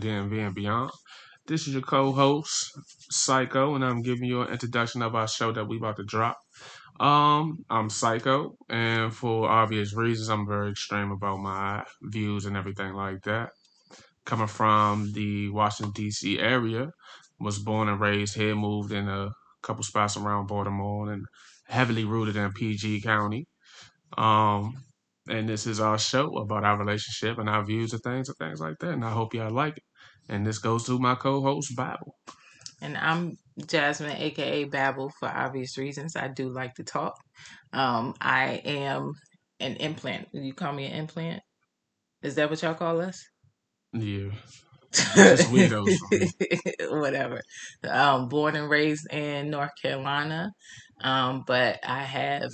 DMV and beyond. This is your co-host, Psycho, and I'm giving you an introduction of our show that we about to drop. Um, I'm Psycho, and for obvious reasons, I'm very extreme about my views and everything like that. Coming from the Washington D.C. area, was born and raised here, moved in a couple spots around Baltimore, and heavily rooted in PG County. Um, and this is our show about our relationship and our views of things and things like that. And I hope y'all like it. And this goes to my co-host Babble. And I'm Jasmine, aka Babble, for obvious reasons. I do like to talk. Um, I am an implant. You call me an implant? Is that what y'all call us? Yeah. Whatever. Um, born and raised in North Carolina, um, but I have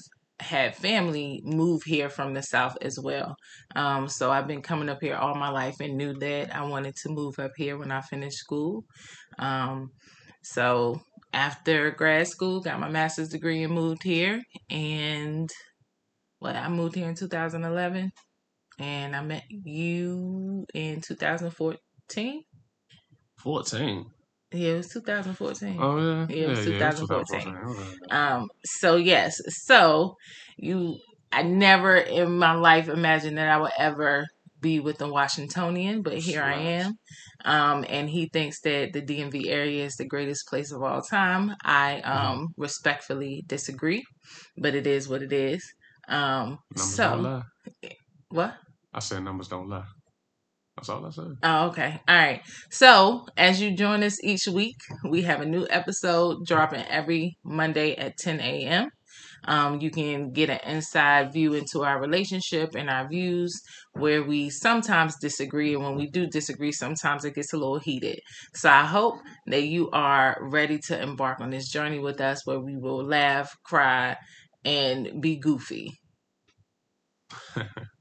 had family move here from the south as well. Um, so I've been coming up here all my life and knew that I wanted to move up here when I finished school. Um, so after grad school, got my master's degree and moved here. And what I moved here in 2011, and I met you in 2014. 14. Yeah, it was 2014. Oh yeah, yeah, it was yeah, 2014. Yeah, 2014. Um, so yes, so you, I never in my life imagined that I would ever be with the Washingtonian, but here I am. Um, and he thinks that the DMV area is the greatest place of all time. I um Mm-hmm. respectfully disagree, but it is what it is. Um, Numbers so what? I said numbers don't lie. That's all I said. Oh, okay. All right. So, as you join us each week, we have a new episode dropping every Monday at 10 a.m. Um, you can get an inside view into our relationship and our views where we sometimes disagree. And when we do disagree, sometimes it gets a little heated. So, I hope that you are ready to embark on this journey with us where we will laugh, cry, and be goofy.